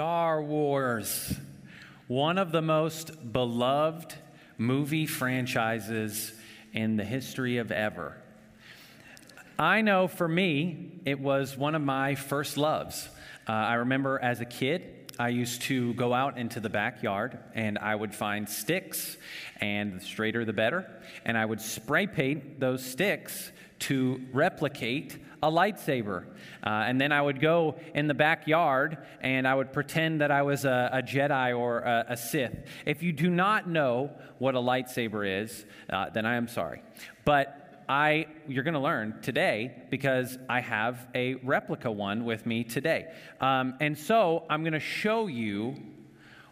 Star Wars, one of the most beloved movie franchises in the history of ever. I know for me, it was one of my first loves. Uh, I remember as a kid, I used to go out into the backyard and I would find sticks, and the straighter the better, and I would spray paint those sticks to replicate a lightsaber. Uh, and then I would go in the backyard and I would pretend that I was a, a Jedi or a, a, Sith. If you do not know what a lightsaber is, uh, then I am sorry. But I, you're going to learn today because I have a replica one with me today. Um, and so I'm going to show you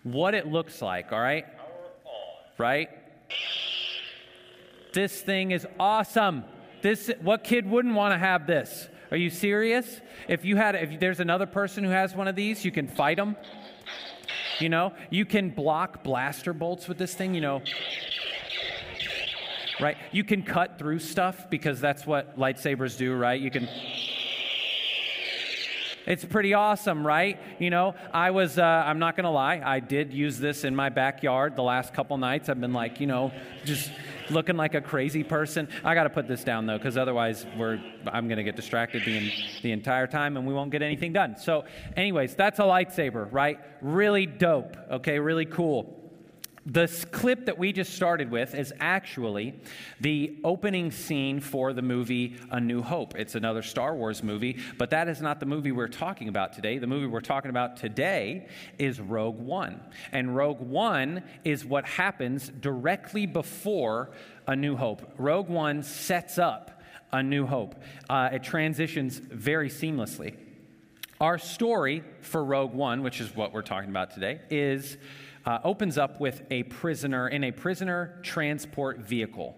what it looks like, all right? Right? This thing is awesome. This, what kid wouldn't want to have this? Are you serious? If you had, if there's another person who has one of these, you can fight them. You know, you can block blaster bolts with this thing. You know, right? You can cut through stuff because that's what lightsabers do, right? You can. It's pretty awesome, right? You know, I was, uh, I'm not going to lie, I did use this in my backyard the last couple nights. I've been like, you know, just looking like a crazy person. I got to put this down though, because otherwise we're I'm going to get distracted the, the entire time and we won't get anything done. So, anyways, that's a lightsaber, right? Really dope. Okay, really cool. This clip that we just started with is actually the opening scene for the movie A New Hope. It's another Star Wars movie, but that is not the movie we're talking about today. The movie we're talking about today is Rogue One. And Rogue One is what happens directly before A New Hope. Rogue One sets up A New Hope, uh, it transitions very seamlessly. Our story for Rogue One, which is what we're talking about today, is uh, opens up with a prisoner in a prisoner transport vehicle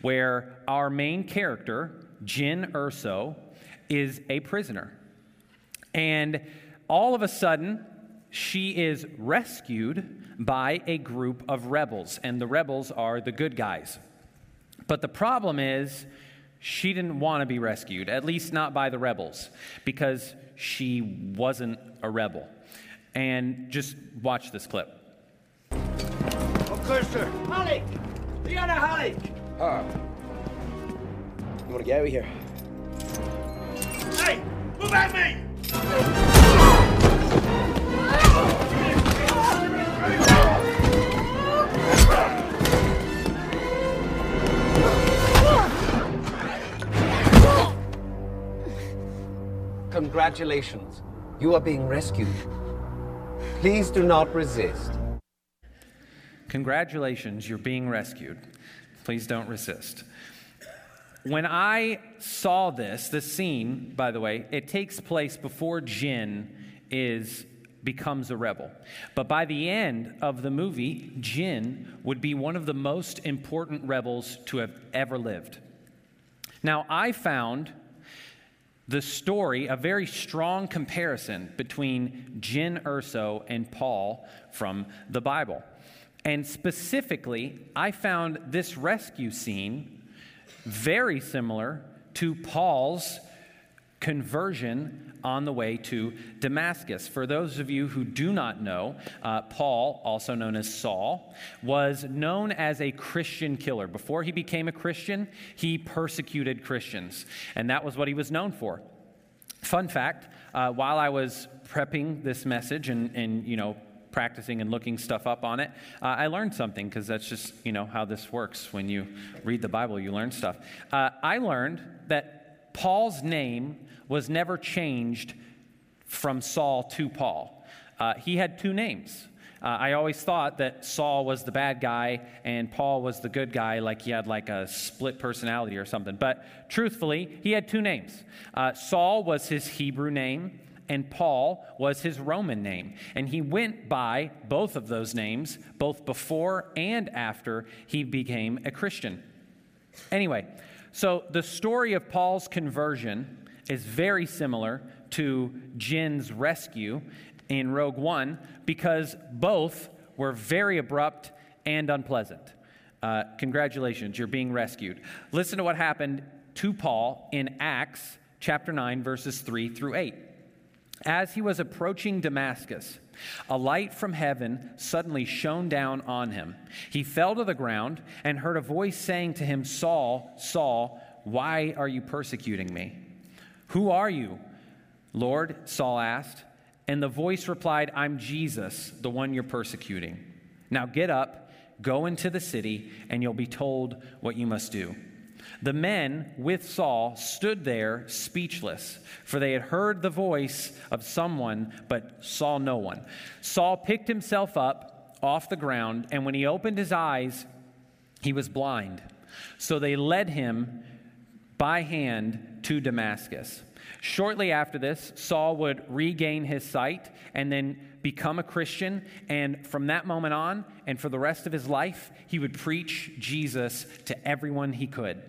where our main character, Jyn Erso, is a prisoner. And all of a sudden, she is rescued by a group of rebels, and the rebels are the good guys. But the problem is, she didn't want to be rescued, at least not by the rebels, because she wasn't a rebel. And just watch this clip. Custer! Hallik! Liana Hallik! Huh. Ah. You wanna get out of here? Hey! Move at me! Congratulations. You are being rescued. Please do not resist. Congratulations, you're being rescued. Please don't resist. When I saw this, this scene, by the way, it takes place before Jyn is becomes a rebel. But by the end of the movie, Jyn would be one of the most important rebels to have ever lived. Now, I found the story a very strong comparison between Jin Erso and Paul from the Bible. And specifically, I found this rescue scene very similar to Paul's conversion on the way to Damascus. For those of you who do not know, uh, Paul, also known as Saul, was known as a Christian killer. Before he became a Christian, he persecuted Christians, and that was what he was known for. Fun fact uh, while I was prepping this message and, and you know, practicing and looking stuff up on it, uh, I learned something because that's just, you know, how this works. When you read the Bible, you learn stuff. Uh, I learned that Paul's name was never changed from Saul to Paul. Uh, he had two names. Uh, I always thought that Saul was the bad guy and Paul was the good guy, like he had like a split personality or something. But truthfully, he had two names. Uh, Saul was his Hebrew name, and Paul was his Roman name. And he went by both of those names, both before and after he became a Christian. Anyway, so the story of Paul's conversion is very similar to Jyn's rescue in Rogue One because both were very abrupt and unpleasant. Uh, congratulations, you're being rescued. Listen to what happened to Paul in Acts chapter 9, verses 3 through 8. As he was approaching Damascus, a light from heaven suddenly shone down on him. He fell to the ground and heard a voice saying to him, Saul, Saul, why are you persecuting me? Who are you? Lord, Saul asked. And the voice replied, I'm Jesus, the one you're persecuting. Now get up, go into the city, and you'll be told what you must do. The men with Saul stood there speechless, for they had heard the voice of someone, but saw no one. Saul picked himself up off the ground, and when he opened his eyes, he was blind. So they led him by hand to Damascus. Shortly after this, Saul would regain his sight and then become a Christian. And from that moment on, and for the rest of his life, he would preach Jesus to everyone he could.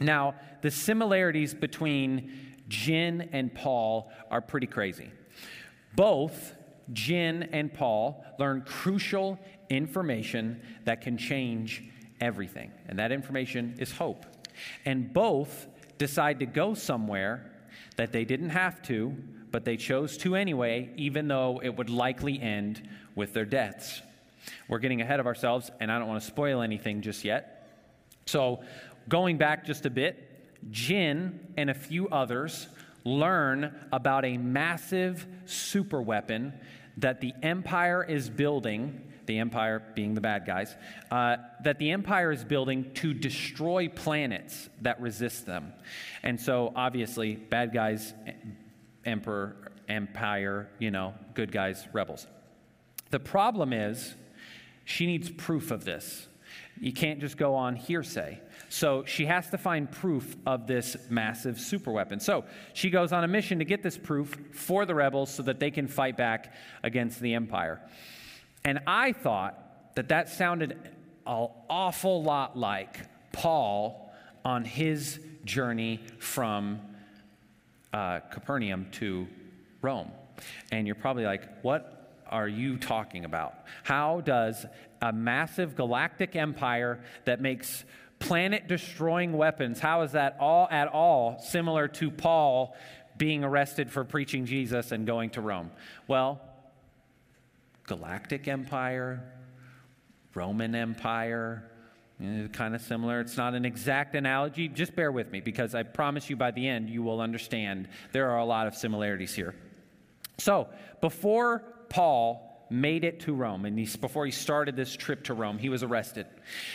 Now, the similarities between Jyn and Paul are pretty crazy. Both Jyn and Paul learn crucial information that can change everything, and that information is hope. And both decide to go somewhere that they didn't have to, but they chose to anyway, even though it would likely end with their deaths. We're getting ahead of ourselves, and I don't want to spoil anything just yet. So, Going back just a bit, Jyn and a few others learn about a massive super weapon that the Empire is building, the Empire being the bad guys, uh, that the Empire is building to destroy planets that resist them. And so, obviously, bad guys, Emperor, Empire, you know, good guys, rebels. The problem is, she needs proof of this. You can't just go on hearsay. So she has to find proof of this massive superweapon. So she goes on a mission to get this proof for the rebels so that they can fight back against the empire. And I thought that that sounded an awful lot like Paul on his journey from uh, Capernaum to Rome. And you're probably like, what are you talking about? How does a massive galactic empire that makes planet destroying weapons, how is that all at all similar to Paul being arrested for preaching Jesus and going to Rome? Well, galactic empire, Roman Empire, eh, kind of similar. It's not an exact analogy. Just bear with me because I promise you by the end you will understand there are a lot of similarities here. So, before Paul made it to Rome, and before he started this trip to Rome, he was arrested.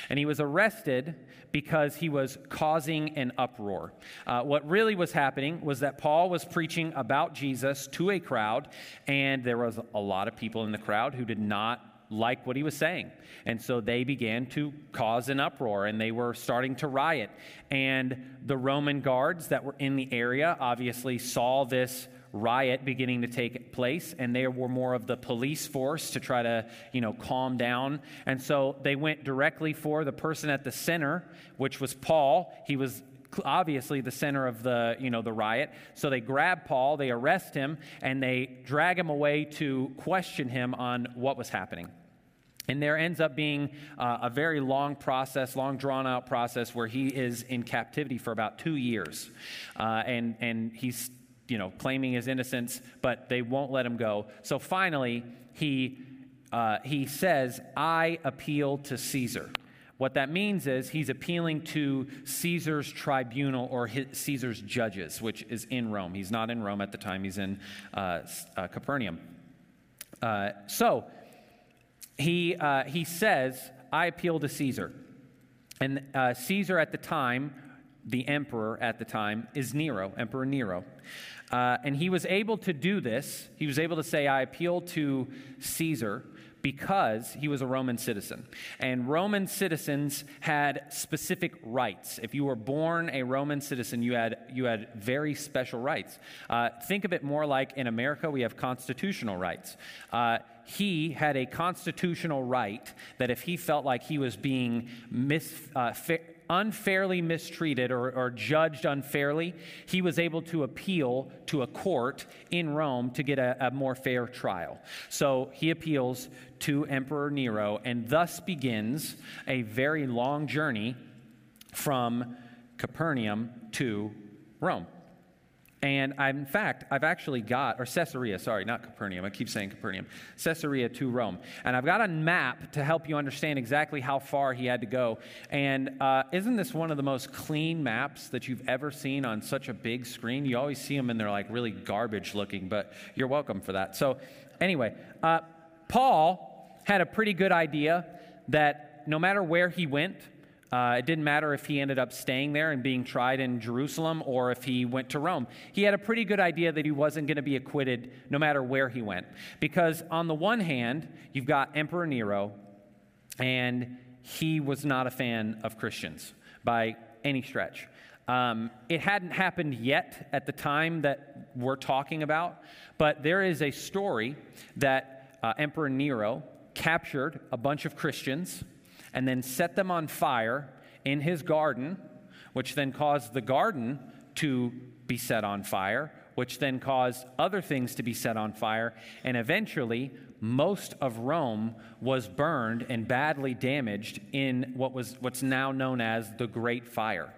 And he was arrested because he was causing an uproar. Uh, what really was happening was that Paul was preaching about Jesus to a crowd, and there was a lot of people in the crowd who did not like what he was saying. And so they began to cause an uproar and they were starting to riot. And the Roman guards that were in the area obviously saw this riot beginning to take place, and they were more of the police force to try to, you know, calm down. And so they went directly for the person at the center, which was Paul. He was obviously the center of the you know the riot so they grab paul they arrest him and they drag him away to question him on what was happening and there ends up being uh, a very long process, long drawn out process, where he is in captivity for about two years. Uh, and, and he's you know, claiming his innocence, but they won't let him go. So finally, he, uh, he says, I appeal to Caesar. What that means is he's appealing to Caesar's tribunal or Caesar's judges, which is in Rome. He's not in Rome at the time, he's in uh, uh, Capernaum. Uh, so he, uh, he says, I appeal to Caesar. And uh, Caesar at the time, the emperor at the time, is Nero, Emperor Nero. Uh, and he was able to do this. He was able to say, I appeal to Caesar because he was a Roman citizen. And Roman citizens had specific rights. If you were born a Roman citizen, you had, you had very special rights. Uh, think of it more like in America, we have constitutional rights. Uh, he had a constitutional right that if he felt like he was being mis, uh, unfairly mistreated or, or, judged unfairly, he was able to appeal to a court in Rome to get a, a more fair trial. So he appeals to Emperor Nero, and thus begins a very long journey from Capernaum to Rome. And I'm, in fact, I've actually got, or Caesarea, sorry, not Capernaum. I keep saying Capernaum. Caesarea to Rome. And I've got a map to help you understand exactly how far he had to go. And uh, isn't this one of the most clean maps that you've ever seen on such a big screen? You always see them and they're like really garbage looking, but you're welcome for that. So, anyway, uh, Paul had a pretty good idea that no matter where he went, uh, it didn't matter if he ended up staying there and being tried in Jerusalem or if he went to Rome. He had a pretty good idea that he wasn't going to be acquitted no matter where he went. Because, on the one hand, you've got Emperor Nero, and he was not a fan of Christians by any stretch. Um, it hadn't happened yet at the time that we're talking about, but there is a story that uh, Emperor Nero captured a bunch of Christians and then set them on fire in his garden, which then caused the garden to be set on fire, which then caused other things to be set on fire, and eventually most of Rome was burned and badly damaged in what was what's now known as the Great Fire.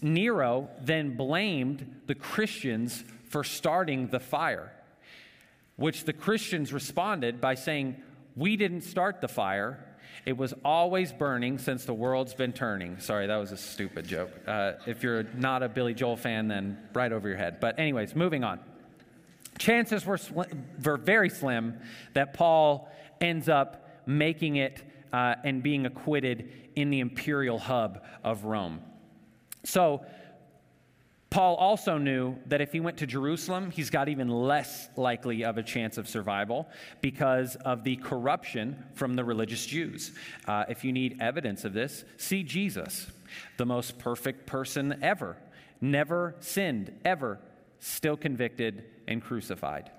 Nero then blamed the Christians for starting the fire, which the Christians responded by saying, We didn't start the fire, it was always burning since the world's been turning. Sorry, that was a stupid joke. Uh, if you're not a Billy Joel fan, then right over your head. But, anyways, moving on. Chances were, were very slim that Paul ends up making it uh, and being acquitted in the imperial hub of Rome. So, Paul also knew that if he went to Jerusalem, he's got even less likely of a chance of survival because of the corruption from the religious Jews. Uh, if you need evidence of this, see Jesus, the most perfect person ever, never sinned, ever, still convicted and crucified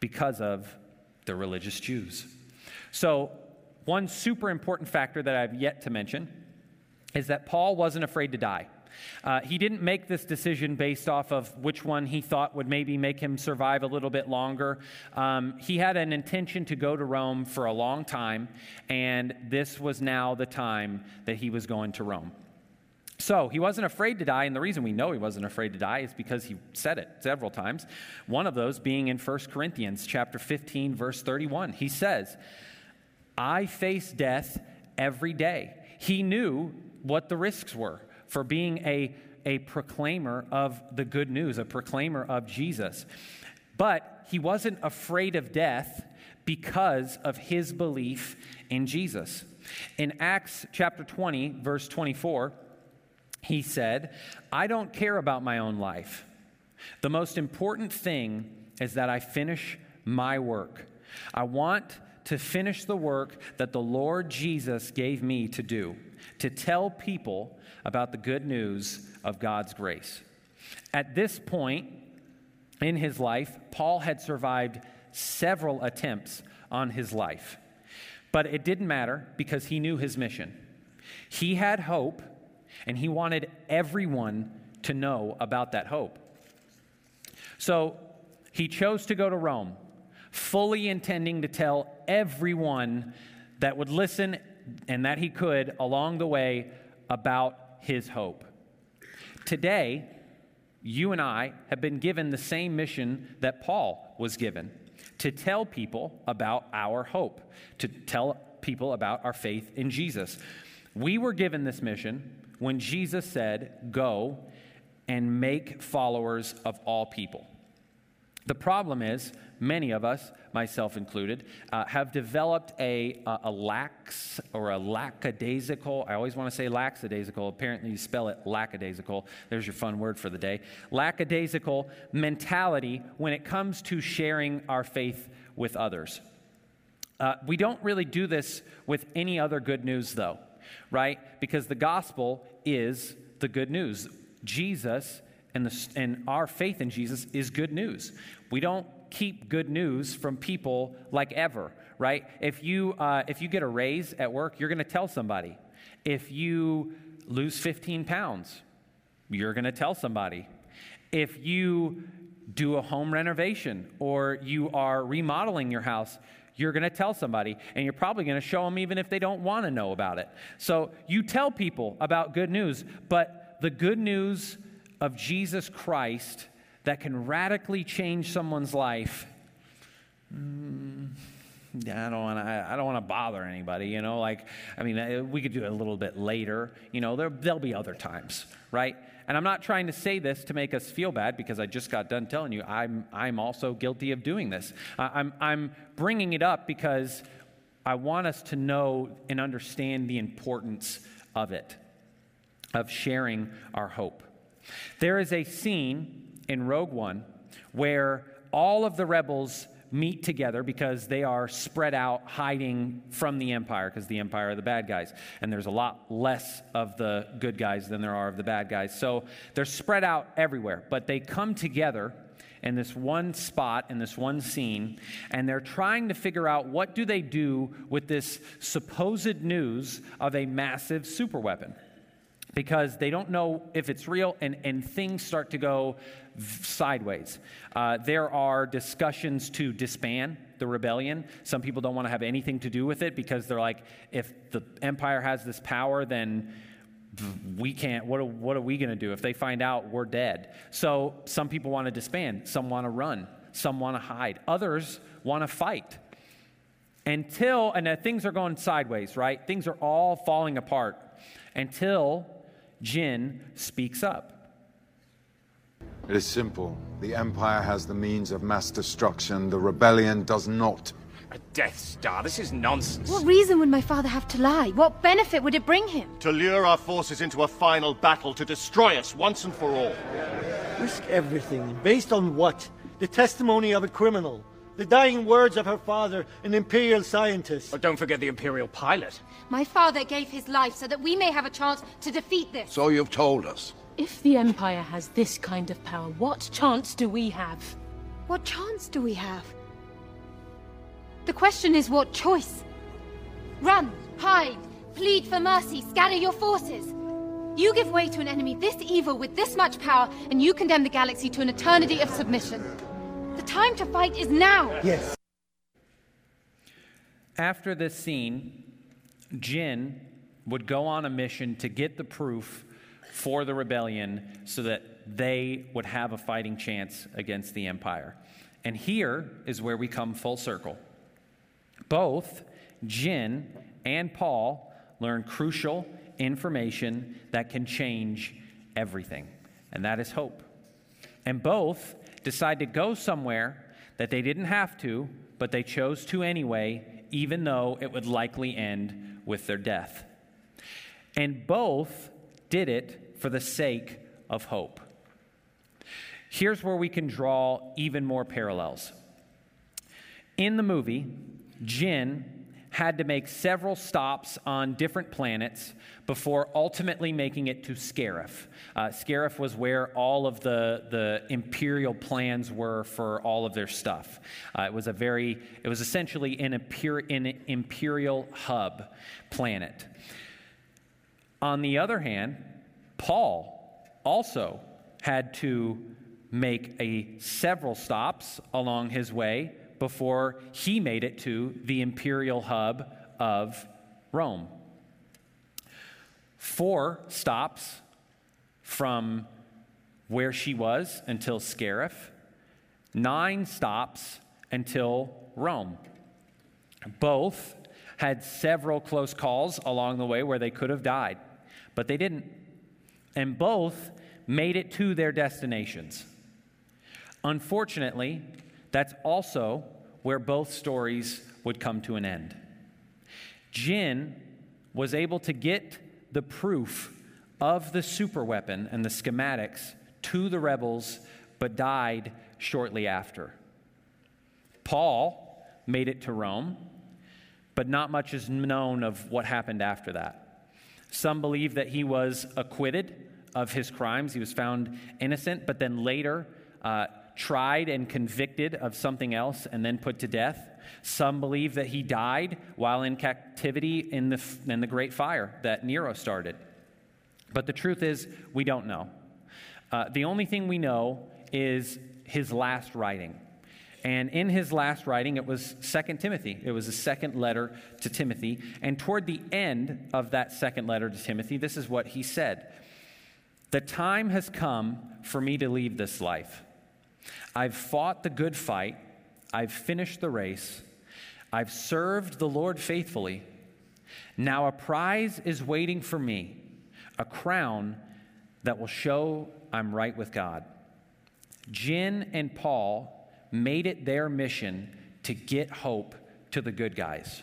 because of the religious Jews. So, one super important factor that I've yet to mention is that Paul wasn't afraid to die. Uh, he didn't make this decision based off of which one he thought would maybe make him survive a little bit longer. Um, he had an intention to go to Rome for a long time, and this was now the time that he was going to Rome. So he wasn't afraid to die, and the reason we know he wasn't afraid to die is because he said it several times. One of those being in 1 Corinthians chapter 15, verse 31. He says, I face death every day. He knew what the risks were for being a, a proclaimer of the good news, a proclaimer of Jesus. But he wasn't afraid of death because of his belief in Jesus. In Acts chapter 20, verse 24, he said, I don't care about my own life. The most important thing is that I finish my work. I want to finish the work that the Lord Jesus gave me to do, to tell people about the good news of God's grace. At this point in his life, Paul had survived several attempts on his life. But it didn't matter because he knew his mission. He had hope, and he wanted everyone to know about that hope. So he chose to go to Rome, fully intending to tell everyone that would listen and that he could along the way about his hope. Today, you and I have been given the same mission that Paul was given to tell people about our hope, to tell people about our faith in Jesus. We were given this mission when Jesus said, Go and make followers of all people. The problem is, many of us, myself included, uh, have developed a, a, a, lax or a lackadaisical, I always want to say lackadaisical, apparently you spell it lackadaisical. There's your fun word for the day. Lackadaisical mentality when it comes to sharing our faith with others. Uh, we don't really do this with any other good news, though, right? Because the gospel is the good news. Jesus and, the, and our faith in Jesus is good news. We don't keep good news from people like ever, right? If you, uh, if you get a raise at work, you're going to tell somebody. If you lose 15 pounds, you're going to tell somebody. If you do a home renovation or you are remodeling your house, you're going to tell somebody, and you're probably going to show them even if they don't want to know about it. So you tell people about good news, but the good news of Jesus Christ that can radically change someone's life, mm, I don't want to. I don't want to bother anybody. You know, like I mean, uh, we could do it a little bit later. You know, there there'll be other times, right? And I'm not trying to say this to make us feel bad because I just got done telling you I'm I'm also guilty of doing this. I'm I'm bringing it up because I want us to know and understand the importance of it, of sharing our hope. There is a scene in Rogue One where all of the rebels meet together because they are spread out hiding from the empire because the empire are the bad guys. And there's a lot less of the good guys than there are of the bad guys. So they're spread out everywhere but they come together in this one spot in this one scene and they're trying to figure out what do they do with this supposed news of a massive superweapon because they don't know if it's real and, and things start to go sideways. Uh, there are discussions to disband the rebellion. Some people don't want to have anything to do with it because they're like, if the empire has this power, then we can't, what are, what are we going to do? If they find out, we're dead. So some people want to disband, some want to run, some want to hide, others want to fight. Until, and things are going sideways, right? Things are all falling apart until Jyn speaks up. It is simple. The Empire has the means of mass destruction. The rebellion does not. A Death Star? This is nonsense. What reason would my father have to lie? What benefit would it bring him? To lure our forces into a final battle to destroy us once and for all. Risk everything. Based on what? The testimony of a criminal. The dying words of her father, an Imperial scientist. But don't forget the Imperial pilot. My father gave his life so that we may have a chance to defeat this. So you've told us. If the Empire has this kind of power, what chance do we have? What chance do we have? The question is what choice? Run, hide, plead for mercy, scatter your forces. You give way to an enemy this evil with this much power, and you condemn the galaxy to an eternity of submission. The time to fight is now. Yes. After this scene, Jyn would go on a mission to get the proof for the rebellion so that they would have a fighting chance against the empire. And here is where we come full circle. Both Jyn and Paul learn crucial information that can change everything, and that is hope. And both decide to go somewhere that they didn't have to, but they chose to anyway, even though it would likely end with their death. And both did it for the sake of hope. Here's where we can draw even more parallels. In the movie, Jyn had to make several stops on different planets before ultimately making it to Scarif. Uh, Scarif was where all of the, the imperial plans were for all of their stuff. Uh, it was a very, it was essentially an, imper- an imperial hub planet. On the other hand, Paul also had to make a several stops along his way before he made it to the imperial hub of Rome. Four stops from where she was until Scarif, nine stops until Rome. Both had several close calls along the way where they could have died, but they didn't. And both made it to their destinations. Unfortunately, that's also where both stories would come to an end. Jyn was able to get the proof of the superweapon and the schematics to the rebels, but died shortly after. Paul made it to Rome, but not much is known of what happened after that. Some believe that he was acquitted of his crimes. He was found innocent, but then later uh, tried and convicted of something else and then put to death. Some believe that he died while in captivity in the, in the great fire that Nero started. But the truth is, we don't know. Uh, the only thing we know is his last writing. And in his last writing, it was Second Timothy. It was a second letter to Timothy. And toward the end of that second letter to Timothy, this is what he said The time has come for me to leave this life I've fought the good fight, I've finished the race, I've served the Lord faithfully. Now a prize is waiting for me, a crown that will show I'm right with God. Jyn and Paul made it their mission to get hope to the good guys.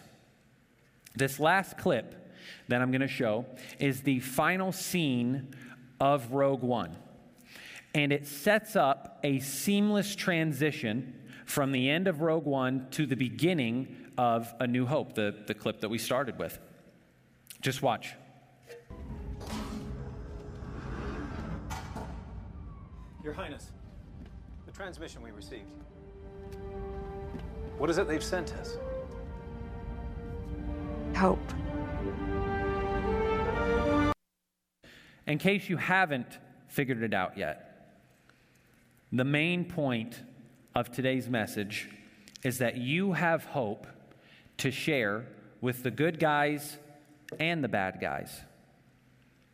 This last clip that I'm going to show is the final scene of Rogue One. And it sets up a seamless transition from the end of Rogue One to the beginning of A New Hope, the, the clip that we started with. Just watch. Your Highness, the transmission we received. What is it they've sent us? Hope. In case you haven't figured it out yet, the main point of today's message is that you have hope to share with the good guys and the bad guys.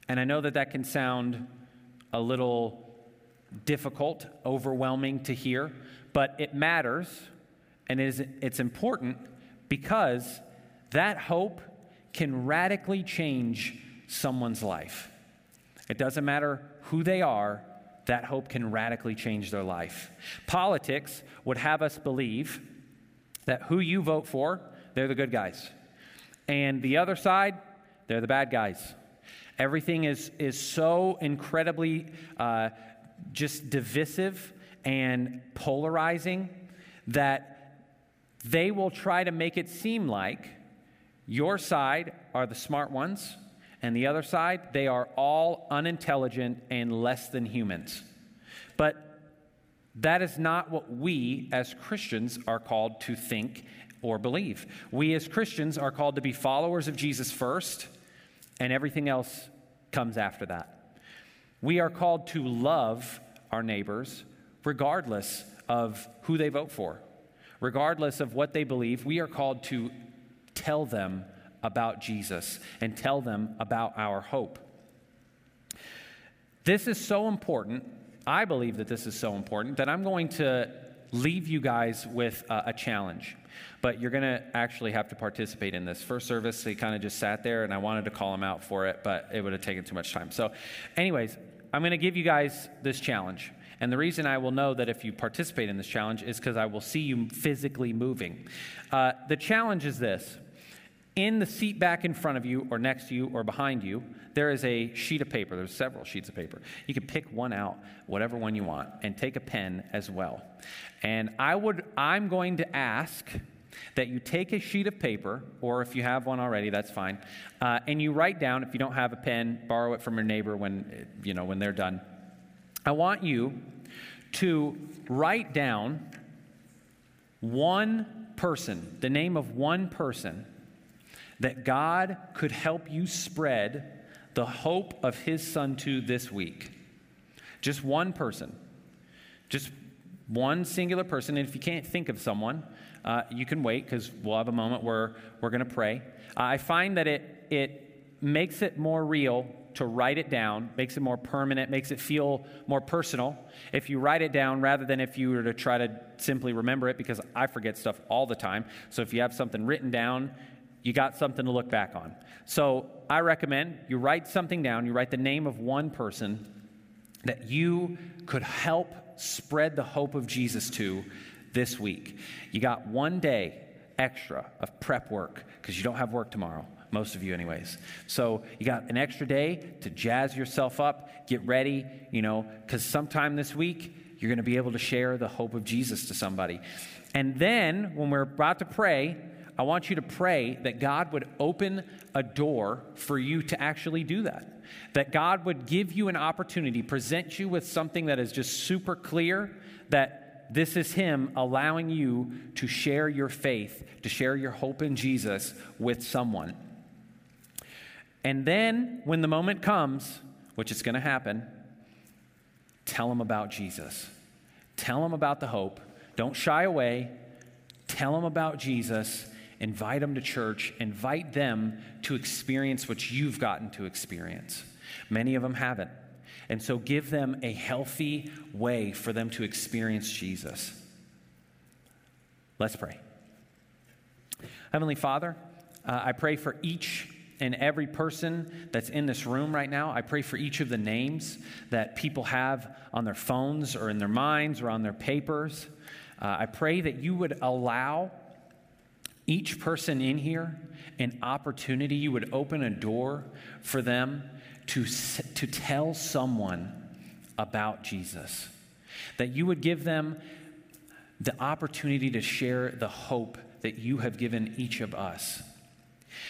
And I know that that can sound a little difficult, overwhelming to hear, but it matters and it is, it's important because that hope can radically change someone's life. It doesn't matter who they are, that hope can radically change their life. Politics would have us believe that who you vote for, they're the good guys. And the other side, they're the bad guys. Everything is, is so incredibly uh, just divisive and polarizing that they will try to make it seem like your side are the smart ones, and the other side, they are all unintelligent and less than humans. But that is not what we as Christians are called to think or believe. We as Christians are called to be followers of Jesus first, and everything else comes after that. We are called to love our neighbors regardless of who they vote for, regardless of what they believe. We are called to tell them about Jesus and tell them about our hope. This is so important. I believe that this is so important that I'm going to leave you guys with a, challenge. But you're going to actually have to participate in this. First service, they kind of just sat there, and I wanted to call them out for it, but it would have taken too much time. So, anyways, I'm going to give you guys this challenge. And the reason I will know that if you participate in this challenge is because I will see you physically moving. Uh, the challenge is this in the seat back in front of you, or next to you, or behind you, there is a sheet of paper. There's several sheets of paper. You can pick one out, whatever one you want, and take a pen as well. And I would, I'm going to ask that you take a sheet of paper, or if you have one already, that's fine, uh, and you write down. If you don't have a pen, borrow it from your neighbor when you know when they're done. I want you to write down one person, the name of one person that God could help you spread the hope of his son to this week. Just one person. Just one singular person. And if you can't think of someone, uh, you can wait because we'll have a moment where we're going to pray. Uh, I find that it, it makes it more real to write it down, makes it more permanent, makes it feel more personal if you write it down rather than if you were to try to simply remember it because I forget stuff all the time. So if you have something written down, you got something to look back on. So I recommend you write something down, you write the name of one person that you could help spread the hope of Jesus to this week. You got one day extra of prep work because you don't have work tomorrow. Most of you, anyways. So you got an extra day to jazz yourself up, get ready, you know, because sometime this week you're going to be able to share the hope of Jesus to somebody. And then when we're about to pray, I want you to pray that God would open a door for you to actually do that. That God would give you an opportunity, present you with something that is just super clear that this is Him allowing you to share your faith, to share your hope in Jesus with someone. And then when the moment comes, which is going to happen, tell them about Jesus. Tell them about the hope. Don't shy away. Tell them about Jesus invite them to church, invite them to experience what you've gotten to experience. Many of them haven't. And so give them a healthy way for them to experience Jesus. Let's pray. Heavenly Father, uh, I pray for each and every person that's in this room right now. I pray for each of the names that people have on their phones or in their minds or on their papers. Uh, I pray that you would allow each person in here an opportunity, you would open a door for them to, to tell someone about Jesus. That you would give them the opportunity to share the hope that you have given each of us.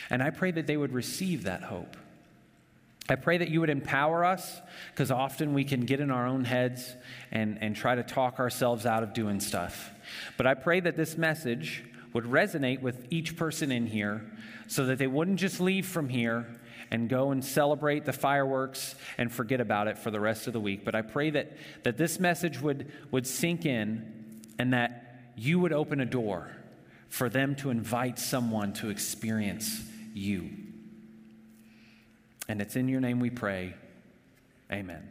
And I pray that they would receive that hope. I pray that you would empower us because often we can get in our own heads and, and try to talk ourselves out of doing stuff. But I pray that this message would resonate with each person in here so that they wouldn't just leave from here and go and celebrate the fireworks and forget about it for the rest of the week. But I pray that, that this message would, would sink in and that you would open a door for them to invite someone to experience you. And it's in your name we pray. Amen.